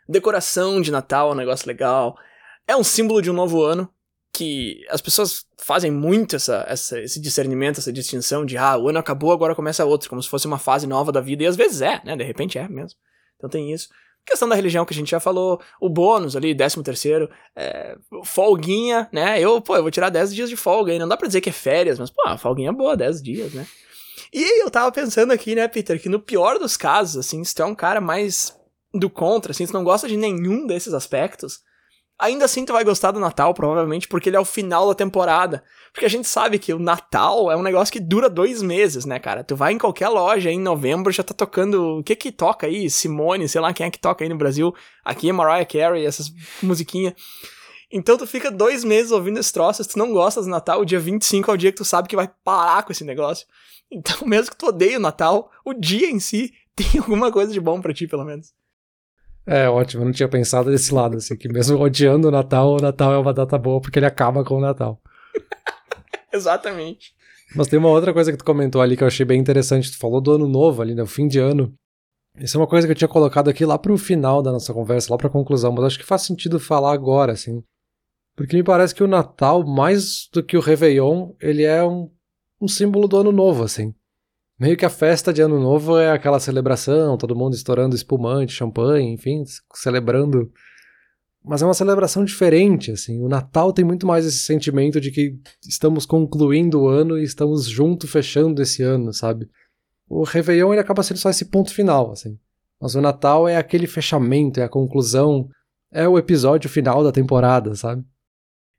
Decoração de Natal é um negócio legal. É um símbolo de um novo ano que as pessoas fazem muito essa, essa, esse discernimento, essa distinção de ah, o ano acabou, agora começa outro, como se fosse uma fase nova da vida, e às vezes é, né? De repente é mesmo. Então tem isso. Questão da religião que a gente já falou, o bônus ali, 13 terceiro, é, folguinha, né? Eu, pô, eu vou tirar 10 dias de folga aí, não dá pra dizer que é férias, mas, pô, a folguinha é boa, 10 dias, né? E eu tava pensando aqui, né, Peter, que no pior dos casos, assim, se tu é um cara mais do contra, assim, se não gosta de nenhum desses aspectos, ainda assim tu vai gostar do Natal, provavelmente, porque ele é o final da temporada. Porque a gente sabe que o Natal é um negócio que dura dois meses, né, cara? Tu vai em qualquer loja em novembro, já tá tocando. O que que toca aí? Simone, sei lá quem é que toca aí no Brasil. Aqui é Mariah Carey, essas musiquinhas. Então tu fica dois meses ouvindo esse troço, se tu não gosta do Natal, o dia 25 é o dia que tu sabe que vai parar com esse negócio. Então, mesmo que tu odeie o Natal, o dia em si tem alguma coisa de bom para ti, pelo menos. É, ótimo, eu não tinha pensado desse lado, assim, que mesmo odiando o Natal, o Natal é uma data boa porque ele acaba com o Natal. Exatamente. Mas tem uma outra coisa que tu comentou ali que eu achei bem interessante. Tu falou do ano novo ali, né? O fim de ano. Isso é uma coisa que eu tinha colocado aqui lá pro final da nossa conversa, lá pra conclusão, mas acho que faz sentido falar agora, assim. Porque me parece que o Natal, mais do que o Réveillon, ele é um, um símbolo do ano novo, assim. Meio que a festa de ano novo é aquela celebração, todo mundo estourando espumante, champanhe, enfim, celebrando mas é uma celebração diferente, assim. O Natal tem muito mais esse sentimento de que estamos concluindo o ano e estamos junto fechando esse ano, sabe? O Réveillon ele acaba sendo só esse ponto final, assim. Mas o Natal é aquele fechamento, é a conclusão, é o episódio final da temporada, sabe?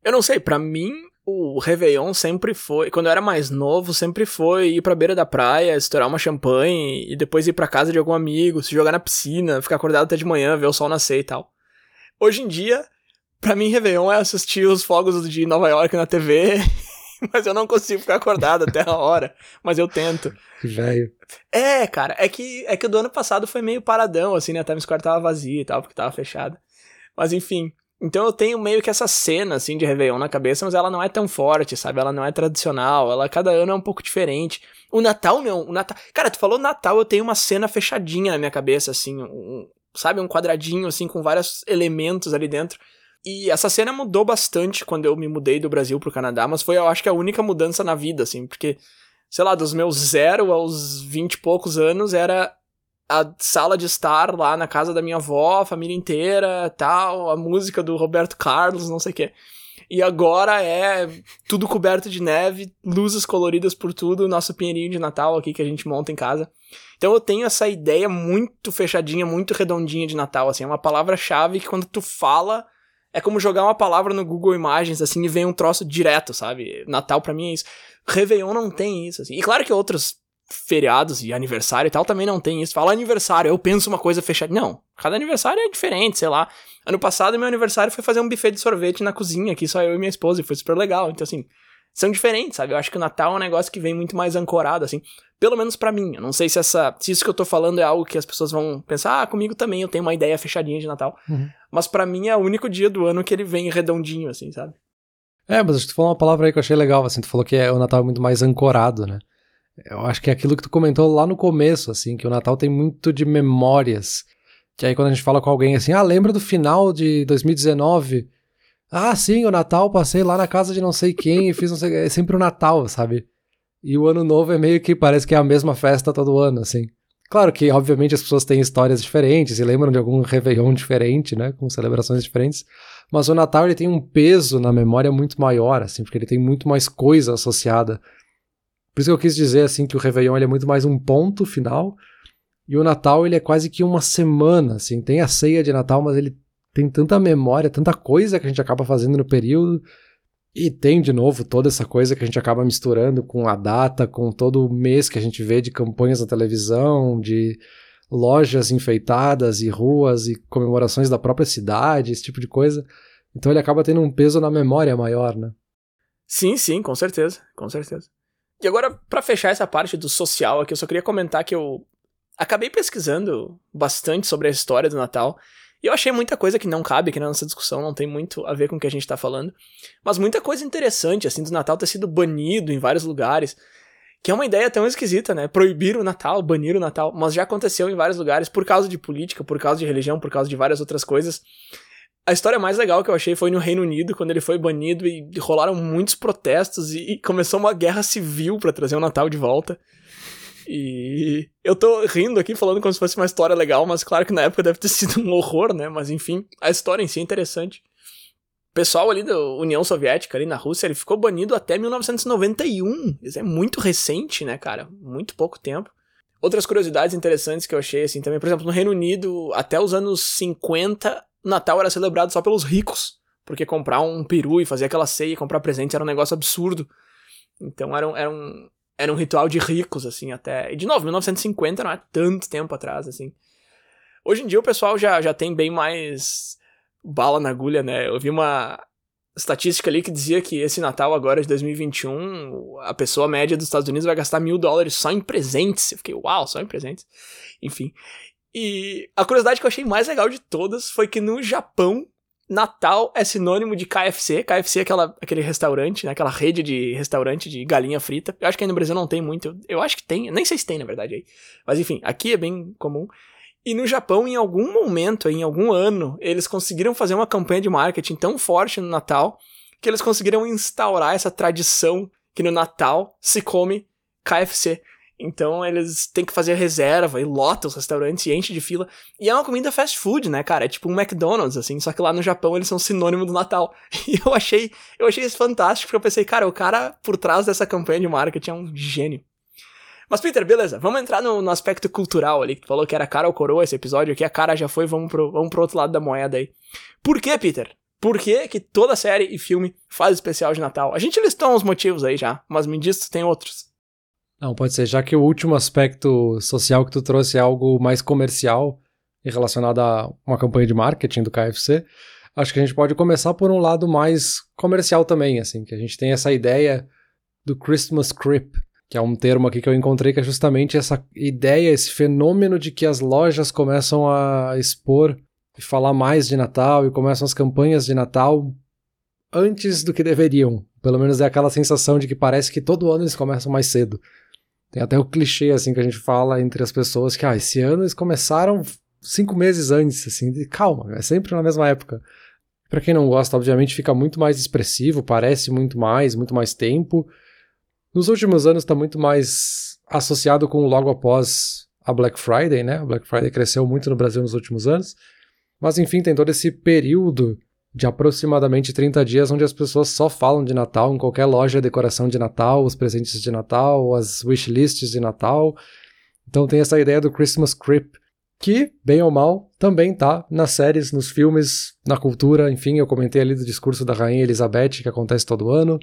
Eu não sei, para mim o Réveillon sempre foi, quando eu era mais novo, sempre foi ir pra beira da praia, estourar uma champanhe e depois ir pra casa de algum amigo, se jogar na piscina, ficar acordado até de manhã, ver o sol nascer e tal. Hoje em dia, para mim, Réveillon é assistir os fogos de Nova York na TV, mas eu não consigo ficar acordado até a hora, mas eu tento. Que velho. É, cara, é que, é que o do ano passado foi meio paradão, assim, né? A Times Square tava vazia e tal, porque tava fechada. Mas enfim, então eu tenho meio que essa cena, assim, de Réveillon na cabeça, mas ela não é tão forte, sabe? Ela não é tradicional, ela cada ano é um pouco diferente. O Natal não, o Natal... Cara, tu falou Natal, eu tenho uma cena fechadinha na minha cabeça, assim, um, sabe? Um quadradinho, assim, com vários elementos ali dentro. E essa cena mudou bastante quando eu me mudei do Brasil pro Canadá, mas foi, eu acho que, a única mudança na vida, assim, porque, sei lá, dos meus zero aos vinte e poucos anos era a sala de estar lá na casa da minha avó, a família inteira, tal, a música do Roberto Carlos, não sei o quê. E agora é tudo coberto de neve, luzes coloridas por tudo, nosso pinheirinho de Natal aqui que a gente monta em casa. Então eu tenho essa ideia muito fechadinha, muito redondinha de Natal, assim, é uma palavra-chave que quando tu fala é como jogar uma palavra no Google Imagens, assim, e vem um troço direto, sabe? Natal para mim é isso. Réveillon não tem isso, assim. E claro que outros feriados e aniversário e tal também não tem isso. Fala aniversário, eu penso uma coisa fechada. Não, cada aniversário é diferente, sei lá. Ano passado, meu aniversário foi fazer um buffet de sorvete na cozinha, aqui só eu e minha esposa, e foi super legal. Então, assim, são diferentes, sabe? Eu acho que o Natal é um negócio que vem muito mais ancorado, assim. Pelo menos para mim. Eu não sei se essa, se isso que eu tô falando é algo que as pessoas vão pensar, ah, comigo também, eu tenho uma ideia fechadinha de Natal. Uhum. Mas para mim é o único dia do ano que ele vem redondinho, assim, sabe? É, mas tu falou uma palavra aí que eu achei legal, assim, tu falou que é, o Natal é muito mais ancorado, né? Eu acho que é aquilo que tu comentou lá no começo, assim, que o Natal tem muito de memórias. Que aí quando a gente fala com alguém assim, ah, lembra do final de 2019? Ah, sim, o Natal passei lá na casa de não sei quem e fiz não sei. É sempre o Natal, sabe? E o Ano Novo é meio que parece que é a mesma festa todo ano, assim. Claro que, obviamente, as pessoas têm histórias diferentes e lembram de algum Réveillon diferente, né? Com celebrações diferentes. Mas o Natal ele tem um peso na memória muito maior, assim, porque ele tem muito mais coisa associada por isso que eu quis dizer assim que o Réveillon ele é muito mais um ponto final e o Natal ele é quase que uma semana, assim, tem a ceia de Natal, mas ele tem tanta memória, tanta coisa que a gente acaba fazendo no período e tem de novo toda essa coisa que a gente acaba misturando com a data, com todo o mês que a gente vê de campanhas na televisão, de lojas enfeitadas e ruas e comemorações da própria cidade, esse tipo de coisa. Então ele acaba tendo um peso na memória maior, né? Sim, sim, com certeza, com certeza. E agora, para fechar essa parte do social aqui, eu só queria comentar que eu acabei pesquisando bastante sobre a história do Natal. E eu achei muita coisa que não cabe aqui na nossa discussão, não tem muito a ver com o que a gente tá falando. Mas muita coisa interessante, assim, do Natal ter sido banido em vários lugares. Que é uma ideia tão esquisita, né? Proibir o Natal, banir o Natal. Mas já aconteceu em vários lugares por causa de política, por causa de religião, por causa de várias outras coisas. A história mais legal que eu achei foi no Reino Unido, quando ele foi banido e rolaram muitos protestos e começou uma guerra civil para trazer o Natal de volta. E eu tô rindo aqui, falando como se fosse uma história legal, mas claro que na época deve ter sido um horror, né? Mas enfim, a história em si é interessante. O pessoal ali da União Soviética, ali na Rússia, ele ficou banido até 1991. Isso é muito recente, né, cara? Muito pouco tempo. Outras curiosidades interessantes que eu achei, assim, também, por exemplo, no Reino Unido, até os anos 50, Natal era celebrado só pelos ricos, porque comprar um peru e fazer aquela ceia e comprar presentes era um negócio absurdo. Então era um, era um, era um ritual de ricos, assim, até. E de novo, 1950 não é tanto tempo atrás, assim. Hoje em dia o pessoal já, já tem bem mais bala na agulha, né? Eu vi uma estatística ali que dizia que esse Natal agora de 2021, a pessoa média dos Estados Unidos vai gastar mil dólares só em presentes. Eu fiquei, uau, só em presentes. Enfim. E a curiosidade que eu achei mais legal de todas foi que no Japão Natal é sinônimo de KFC. KFC é aquela, aquele restaurante, né? Aquela rede de restaurante de galinha frita. Eu acho que aí no Brasil não tem muito. Eu acho que tem. Nem sei se tem, na verdade, aí. Mas enfim, aqui é bem comum. E no Japão, em algum momento, em algum ano, eles conseguiram fazer uma campanha de marketing tão forte no Natal que eles conseguiram instaurar essa tradição que no Natal se come KFC. Então eles têm que fazer reserva e lota os restaurantes e enche de fila. E é uma comida fast food, né, cara? É tipo um McDonald's, assim, só que lá no Japão eles são sinônimo do Natal. E eu achei, eu achei isso fantástico, porque eu pensei, cara, o cara por trás dessa campanha de marketing é um gênio. Mas, Peter, beleza, vamos entrar no, no aspecto cultural ali, que tu falou que era cara ou coroa esse episódio aqui, a cara já foi, vamos pro, vamos pro outro lado da moeda aí. Por que, Peter? Por que, que toda série e filme faz especial de Natal? A gente listou uns motivos aí já, mas me diz se tem outros. Não, pode ser, já que o último aspecto social que tu trouxe é algo mais comercial e relacionado a uma campanha de marketing do KFC, acho que a gente pode começar por um lado mais comercial também, assim, que a gente tem essa ideia do Christmas Creep, que é um termo aqui que eu encontrei que é justamente essa ideia, esse fenômeno de que as lojas começam a expor e falar mais de Natal e começam as campanhas de Natal antes do que deveriam. Pelo menos é aquela sensação de que parece que todo ano eles começam mais cedo. Tem até o clichê, assim, que a gente fala entre as pessoas que, ah, esse ano eles começaram cinco meses antes, assim, de, calma, é sempre na mesma época. Para quem não gosta, obviamente fica muito mais expressivo, parece muito mais, muito mais tempo. Nos últimos anos está muito mais associado com logo após a Black Friday, né? A Black Friday cresceu muito no Brasil nos últimos anos. Mas enfim, tem todo esse período de aproximadamente 30 dias onde as pessoas só falam de Natal em qualquer loja, decoração de Natal, os presentes de Natal, as wishlists de Natal. Então tem essa ideia do Christmas Creep, que, bem ou mal, também tá nas séries, nos filmes, na cultura, enfim, eu comentei ali do discurso da Rainha Elizabeth, que acontece todo ano.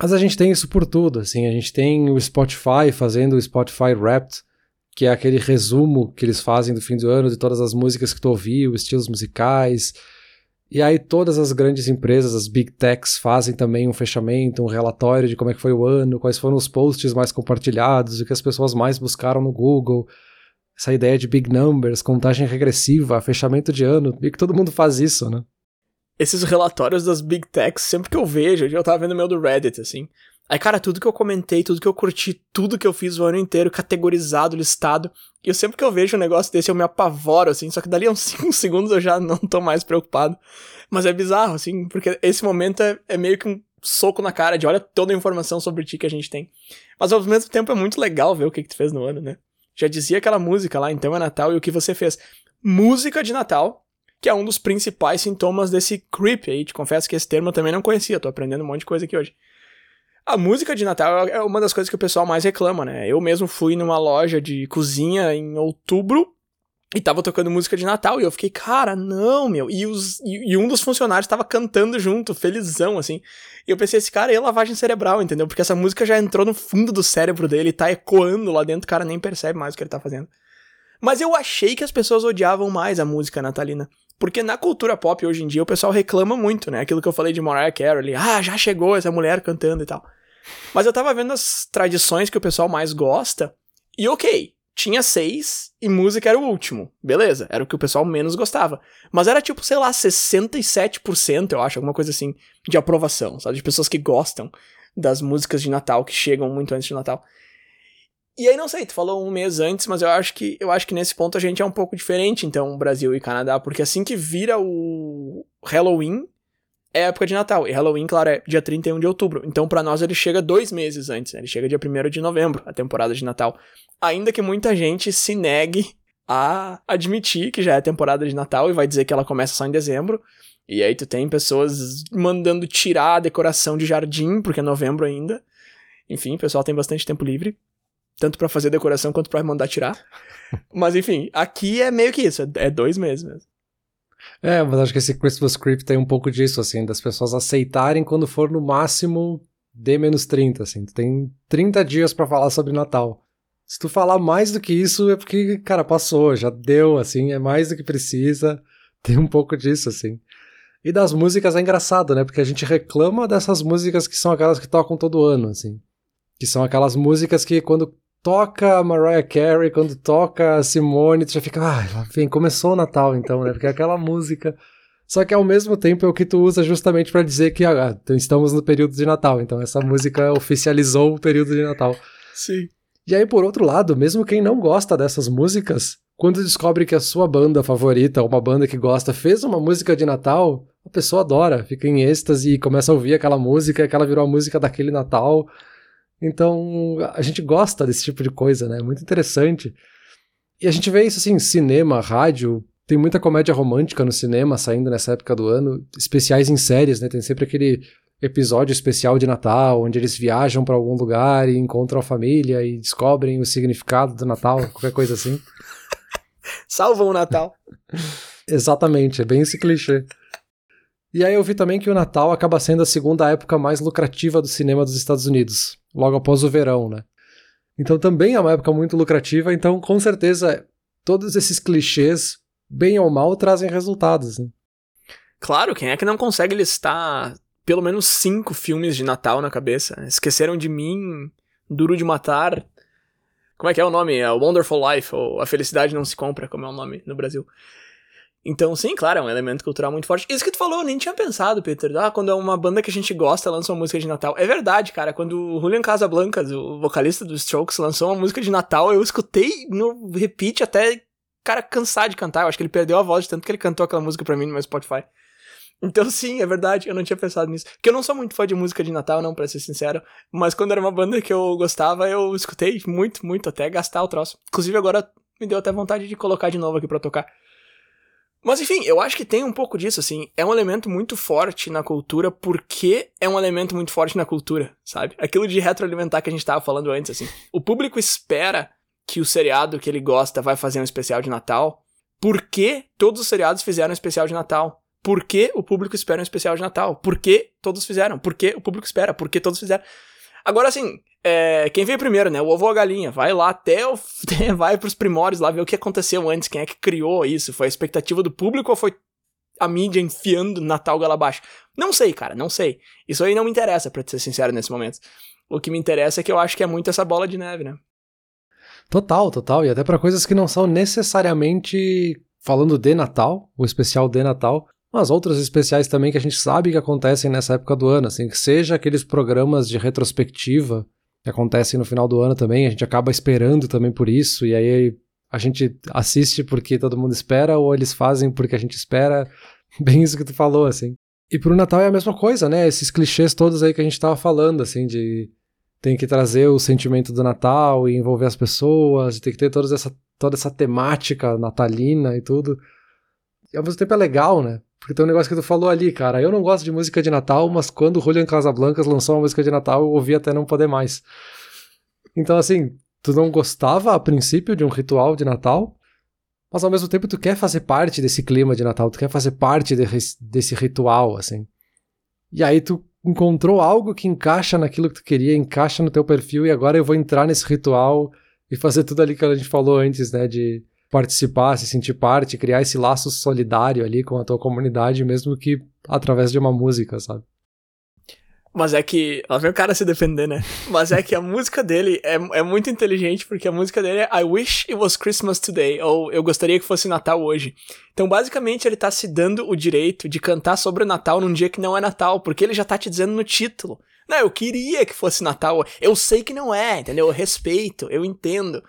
Mas a gente tem isso por tudo, assim, a gente tem o Spotify fazendo o Spotify Wrapped, que é aquele resumo que eles fazem do fim do ano de todas as músicas que tu ouviu, estilos musicais, e aí todas as grandes empresas, as big techs, fazem também um fechamento, um relatório de como é que foi o ano, quais foram os posts mais compartilhados, o que as pessoas mais buscaram no Google. Essa ideia de big numbers, contagem regressiva, fechamento de ano, e que todo mundo faz isso, né? Esses relatórios das big techs, sempre que eu vejo, eu tava vendo meu do Reddit, assim, Aí, cara, tudo que eu comentei, tudo que eu curti, tudo que eu fiz o ano inteiro, categorizado, listado. E eu sempre que eu vejo um negócio desse, eu me apavoro, assim. Só que dali a uns 5 segundos eu já não tô mais preocupado. Mas é bizarro, assim, porque esse momento é, é meio que um soco na cara de olha toda a informação sobre ti que a gente tem. Mas ao mesmo tempo é muito legal ver o que, que tu fez no ano, né? Já dizia aquela música lá, então é Natal, e o que você fez? Música de Natal, que é um dos principais sintomas desse creep aí. Te confesso que esse termo eu também não conhecia, tô aprendendo um monte de coisa aqui hoje. A música de Natal é uma das coisas que o pessoal mais reclama, né? Eu mesmo fui numa loja de cozinha em outubro e tava tocando música de Natal e eu fiquei, cara, não, meu. E, os, e, e um dos funcionários tava cantando junto, felizão, assim. E eu pensei, esse cara é lavagem cerebral, entendeu? Porque essa música já entrou no fundo do cérebro dele tá ecoando lá dentro, o cara nem percebe mais o que ele tá fazendo. Mas eu achei que as pessoas odiavam mais a música natalina. Porque na cultura pop hoje em dia o pessoal reclama muito, né? Aquilo que eu falei de Mariah Carey, ah, já chegou essa mulher cantando e tal. Mas eu tava vendo as tradições que o pessoal mais gosta, e ok, tinha seis e música era o último. Beleza, era o que o pessoal menos gostava. Mas era tipo, sei lá, 67%, eu acho, alguma coisa assim, de aprovação, sabe? De pessoas que gostam das músicas de Natal, que chegam muito antes de Natal. E aí, não sei, tu falou um mês antes, mas eu acho que eu acho que nesse ponto a gente é um pouco diferente, então, Brasil e Canadá, porque assim que vira o Halloween, é época de Natal. E Halloween, claro, é dia 31 de outubro. Então, para nós, ele chega dois meses antes. Né? Ele chega dia 1 de novembro, a temporada de Natal. Ainda que muita gente se negue a admitir que já é temporada de Natal e vai dizer que ela começa só em dezembro. E aí tu tem pessoas mandando tirar a decoração de jardim, porque é novembro ainda. Enfim, o pessoal tem bastante tempo livre. Tanto para fazer decoração quanto para mandar tirar. Mas enfim, aqui é meio que isso, é dois meses mesmo. É, mas acho que esse Christmas Creep tem um pouco disso, assim, das pessoas aceitarem quando for no máximo D menos 30, assim. Tu tem 30 dias para falar sobre Natal. Se tu falar mais do que isso, é porque, cara, passou, já deu, assim, é mais do que precisa. Tem um pouco disso, assim. E das músicas é engraçado, né? Porque a gente reclama dessas músicas que são aquelas que tocam todo ano, assim. Que são aquelas músicas que quando toca Mariah Carey, quando toca Simone, tu já fica, ah, vem, começou o Natal então, né? Porque é aquela música. Só que ao mesmo tempo é o que tu usa justamente para dizer que ah, então estamos no período de Natal. Então essa música oficializou o período de Natal. Sim. E aí, por outro lado, mesmo quem não gosta dessas músicas, quando descobre que a sua banda favorita, uma banda que gosta, fez uma música de Natal, a pessoa adora, fica em êxtase e começa a ouvir aquela música, que ela virou a música daquele Natal. Então, a gente gosta desse tipo de coisa, né? É muito interessante. E a gente vê isso assim, cinema, rádio, tem muita comédia romântica no cinema saindo nessa época do ano, especiais em séries, né? Tem sempre aquele episódio especial de Natal, onde eles viajam para algum lugar e encontram a família e descobrem o significado do Natal, qualquer coisa assim. Salvam o Natal. Exatamente, é bem esse clichê. E aí eu vi também que o Natal acaba sendo a segunda época mais lucrativa do cinema dos Estados Unidos, logo após o verão, né? Então também é uma época muito lucrativa, então com certeza todos esses clichês, bem ou mal, trazem resultados. Né? Claro, quem é que não consegue listar pelo menos cinco filmes de Natal na cabeça? Esqueceram de mim, Duro de Matar. Como é que é o nome? É Wonderful Life, ou A Felicidade Não Se Compra, como é o nome no Brasil. Então, sim, claro, é um elemento cultural muito forte. Isso que tu falou, eu nem tinha pensado, Peter. Ah, quando é uma banda que a gente gosta lança uma música de Natal. É verdade, cara. Quando o Julian Casablancas, o vocalista dos Strokes, lançou uma música de Natal, eu escutei no repeat até, cara, cansar de cantar. Eu acho que ele perdeu a voz de tanto que ele cantou aquela música pra mim no meu Spotify. Então, sim, é verdade, eu não tinha pensado nisso. Porque eu não sou muito fã de música de Natal, não, pra ser sincero. Mas quando era uma banda que eu gostava, eu escutei muito, muito, até gastar o troço. Inclusive, agora me deu até vontade de colocar de novo aqui pra tocar. Mas enfim, eu acho que tem um pouco disso, assim. É um elemento muito forte na cultura porque é um elemento muito forte na cultura, sabe? Aquilo de retroalimentar que a gente tava falando antes, assim. O público espera que o seriado que ele gosta vai fazer um especial de Natal porque todos os seriados fizeram um especial de Natal. Por que o público espera um especial de Natal? Por que todos fizeram? Por que o público espera? Por que todos fizeram? Agora, assim, é, quem veio primeiro, né? O ovo ou a galinha. Vai lá até o. vai pros primórdios lá ver o que aconteceu antes, quem é que criou isso. Foi a expectativa do público ou foi a mídia enfiando Natal gala abaixo? Não sei, cara, não sei. Isso aí não me interessa, pra ser sincero, nesse momento. O que me interessa é que eu acho que é muito essa bola de neve, né? Total, total. E até para coisas que não são necessariamente falando de Natal, o especial de Natal, mas outros especiais também que a gente sabe que acontecem nessa época do ano, assim, que seja aqueles programas de retrospectiva que acontecem no final do ano também, a gente acaba esperando também por isso, e aí a gente assiste porque todo mundo espera, ou eles fazem porque a gente espera, bem isso que tu falou, assim. E pro Natal é a mesma coisa, né? Esses clichês todos aí que a gente tava falando, assim, de tem que trazer o sentimento do Natal e envolver as pessoas, tem que ter toda essa, toda essa temática natalina e tudo. E ao mesmo tempo é legal, né? Porque tem um negócio que tu falou ali, cara. Eu não gosto de música de Natal, mas quando o Julian Casablancas lançou uma música de Natal, eu ouvi até não poder mais. Então, assim, tu não gostava a princípio de um ritual de Natal, mas ao mesmo tempo tu quer fazer parte desse clima de Natal, tu quer fazer parte de, desse ritual, assim. E aí tu encontrou algo que encaixa naquilo que tu queria, encaixa no teu perfil, e agora eu vou entrar nesse ritual e fazer tudo ali que a gente falou antes, né? De participar, se sentir parte, criar esse laço solidário ali com a tua comunidade, mesmo que através de uma música, sabe? Mas é que. Lá vem o cara se defender, né? Mas é que a música dele é, é muito inteligente, porque a música dele é I wish it was Christmas today, ou eu gostaria que fosse Natal hoje. Então, basicamente, ele tá se dando o direito de cantar sobre o Natal num dia que não é Natal, porque ele já tá te dizendo no título. Não, eu queria que fosse Natal. Eu sei que não é, entendeu? Eu respeito, eu entendo.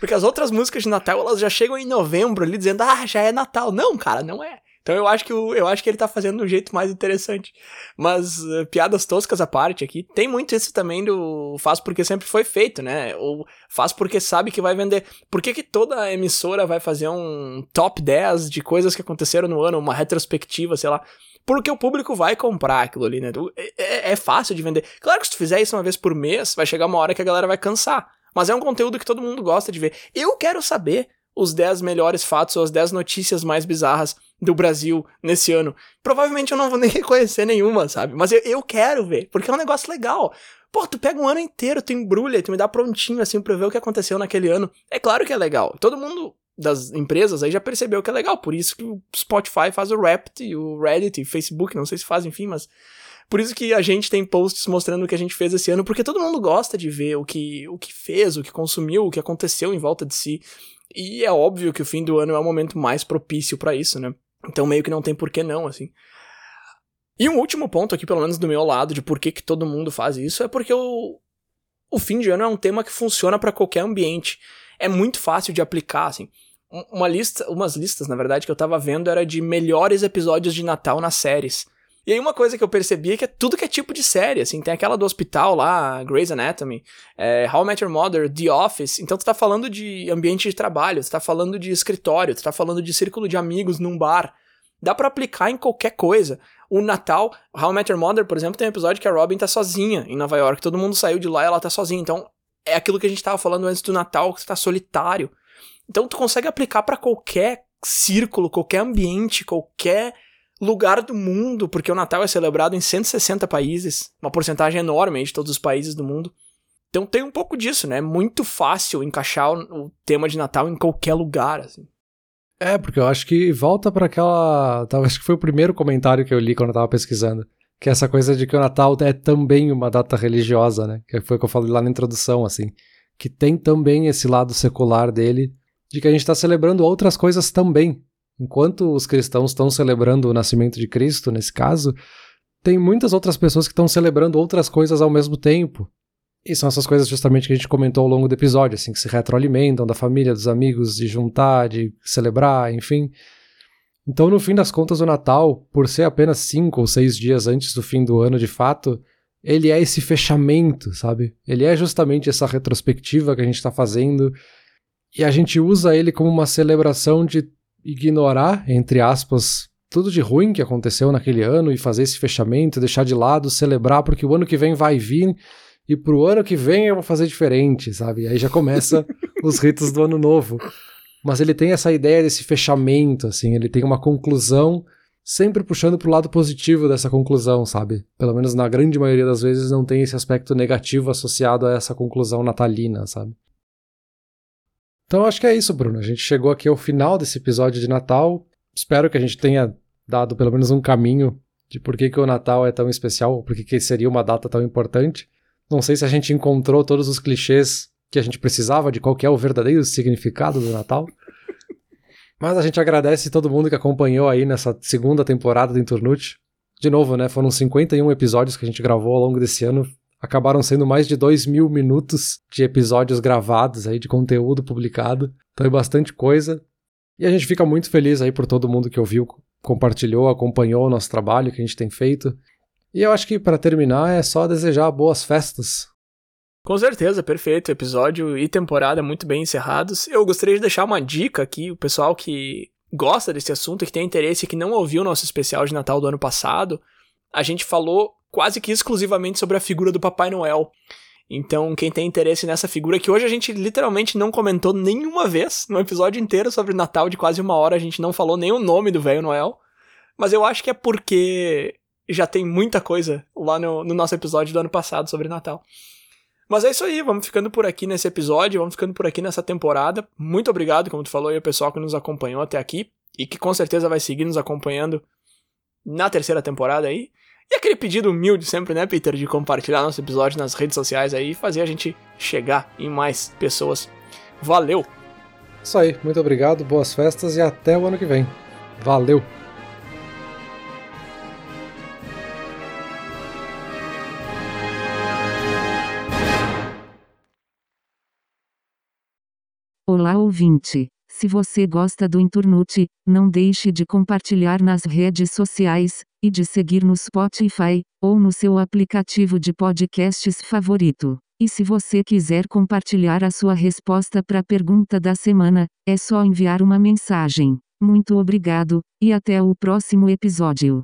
Porque as outras músicas de Natal, elas já chegam em novembro ali dizendo, ah, já é Natal. Não, cara, não é. Então eu acho que, eu acho que ele tá fazendo de um jeito mais interessante. Mas, uh, piadas toscas à parte aqui, tem muito isso também do faz porque sempre foi feito, né? Ou faz porque sabe que vai vender. Por que, que toda emissora vai fazer um top 10 de coisas que aconteceram no ano, uma retrospectiva, sei lá? Porque o público vai comprar aquilo ali, né? É, é, é fácil de vender. Claro que se tu fizer isso uma vez por mês, vai chegar uma hora que a galera vai cansar. Mas é um conteúdo que todo mundo gosta de ver. Eu quero saber os 10 melhores fatos ou as 10 notícias mais bizarras do Brasil nesse ano. Provavelmente eu não vou nem reconhecer nenhuma, sabe? Mas eu, eu quero ver, porque é um negócio legal. Pô, tu pega um ano inteiro, tu embrulha, tu me dá prontinho assim pra ver o que aconteceu naquele ano. É claro que é legal. Todo mundo das empresas aí já percebeu que é legal. Por isso que o Spotify faz o Rapt, o Reddit, o Facebook, não sei se faz, enfim, mas. Por isso que a gente tem posts mostrando o que a gente fez esse ano, porque todo mundo gosta de ver o que, o que fez, o que consumiu, o que aconteceu em volta de si. E é óbvio que o fim do ano é o momento mais propício para isso, né? Então meio que não tem por que não, assim. E um último ponto aqui, pelo menos do meu lado, de por que, que todo mundo faz isso, é porque o, o fim de ano é um tema que funciona para qualquer ambiente. É muito fácil de aplicar, assim. Uma lista, umas listas, na verdade, que eu tava vendo era de melhores episódios de Natal nas séries. E aí uma coisa que eu percebi é que é tudo que é tipo de série, assim, tem aquela do hospital lá, Grey's Anatomy, é, How I Met Your Mother, The Office, então tu tá falando de ambiente de trabalho, tu tá falando de escritório, tu tá falando de círculo de amigos num bar, dá para aplicar em qualquer coisa. O Natal, How I Met Your Mother, por exemplo, tem um episódio que a Robin tá sozinha em Nova York, todo mundo saiu de lá e ela tá sozinha, então é aquilo que a gente tava falando antes do Natal, que tu tá solitário. Então tu consegue aplicar para qualquer círculo, qualquer ambiente, qualquer lugar do mundo, porque o Natal é celebrado em 160 países, uma porcentagem enorme de todos os países do mundo. Então tem um pouco disso, né? É muito fácil encaixar o, tema de Natal em qualquer lugar, assim. É, porque eu acho que volta para aquela. Acho que foi o primeiro comentário que eu li quando eu tava pesquisando. Que é essa coisa de que o Natal é também uma data religiosa, né? Que foi o que eu falei lá na introdução, assim. Que tem também esse lado secular dele, de que a gente está celebrando outras coisas também. Enquanto os cristãos estão celebrando o nascimento de Cristo, nesse caso, tem muitas outras pessoas que estão celebrando outras coisas ao mesmo tempo. E são essas coisas justamente que a gente comentou ao longo do episódio, assim, que se retroalimentam da família, dos amigos, de juntar, de celebrar, enfim. Então, no fim das contas, o Natal, por ser apenas cinco ou seis dias antes do fim do ano de fato, ele é esse fechamento, sabe? Ele é justamente essa retrospectiva que a gente está fazendo e a gente usa ele como uma celebração de ignorar, entre aspas, tudo de ruim que aconteceu naquele ano e fazer esse fechamento, deixar de lado, celebrar, porque o ano que vem vai vir e pro ano que vem eu vou fazer diferente, sabe? E aí já começa os ritos do ano novo. Mas ele tem essa ideia desse fechamento, assim, ele tem uma conclusão, sempre puxando pro lado positivo dessa conclusão, sabe? Pelo menos na grande maioria das vezes não tem esse aspecto negativo associado a essa conclusão natalina, sabe? Então acho que é isso, Bruno. A gente chegou aqui ao final desse episódio de Natal. Espero que a gente tenha dado pelo menos um caminho de por que, que o Natal é tão especial, por que, que seria uma data tão importante. Não sei se a gente encontrou todos os clichês que a gente precisava de qual é o verdadeiro significado do Natal. Mas a gente agradece todo mundo que acompanhou aí nessa segunda temporada do Inturnute. De novo, né? Foram 51 episódios que a gente gravou ao longo desse ano acabaram sendo mais de 2 mil minutos de episódios gravados aí, de conteúdo publicado. Então é bastante coisa. E a gente fica muito feliz aí por todo mundo que ouviu, compartilhou, acompanhou o nosso trabalho que a gente tem feito. E eu acho que para terminar é só desejar boas festas. Com certeza, perfeito. Episódio e temporada muito bem encerrados. Eu gostaria de deixar uma dica aqui, o pessoal que gosta desse assunto, que tem interesse e que não ouviu o nosso especial de Natal do ano passado, a gente falou quase que exclusivamente sobre a figura do Papai Noel. Então, quem tem interesse nessa figura, que hoje a gente literalmente não comentou nenhuma vez, no episódio inteiro sobre Natal de quase uma hora, a gente não falou nem o nome do velho Noel. Mas eu acho que é porque já tem muita coisa lá no, no, nosso episódio do ano passado sobre Natal. Mas é isso aí, vamos ficando por aqui nesse episódio, vamos ficando por aqui nessa temporada. Muito obrigado, como tu falou, e o pessoal que nos acompanhou até aqui e que com certeza vai seguir nos acompanhando na terceira temporada aí. E aquele pedido humilde sempre, né, Peter, de compartilhar nosso episódio nas redes sociais aí e fazer a gente chegar em mais pessoas. Valeu! Isso aí, muito obrigado, boas festas e até o ano que vem. Valeu! Olá, ouvinte! Se você gosta do Inturnute, não deixe de compartilhar nas redes sociais, e de seguir no Spotify, ou no seu aplicativo de podcasts favorito. E se você quiser compartilhar a sua resposta para a pergunta da semana, é só enviar uma mensagem. Muito obrigado, e até o próximo episódio.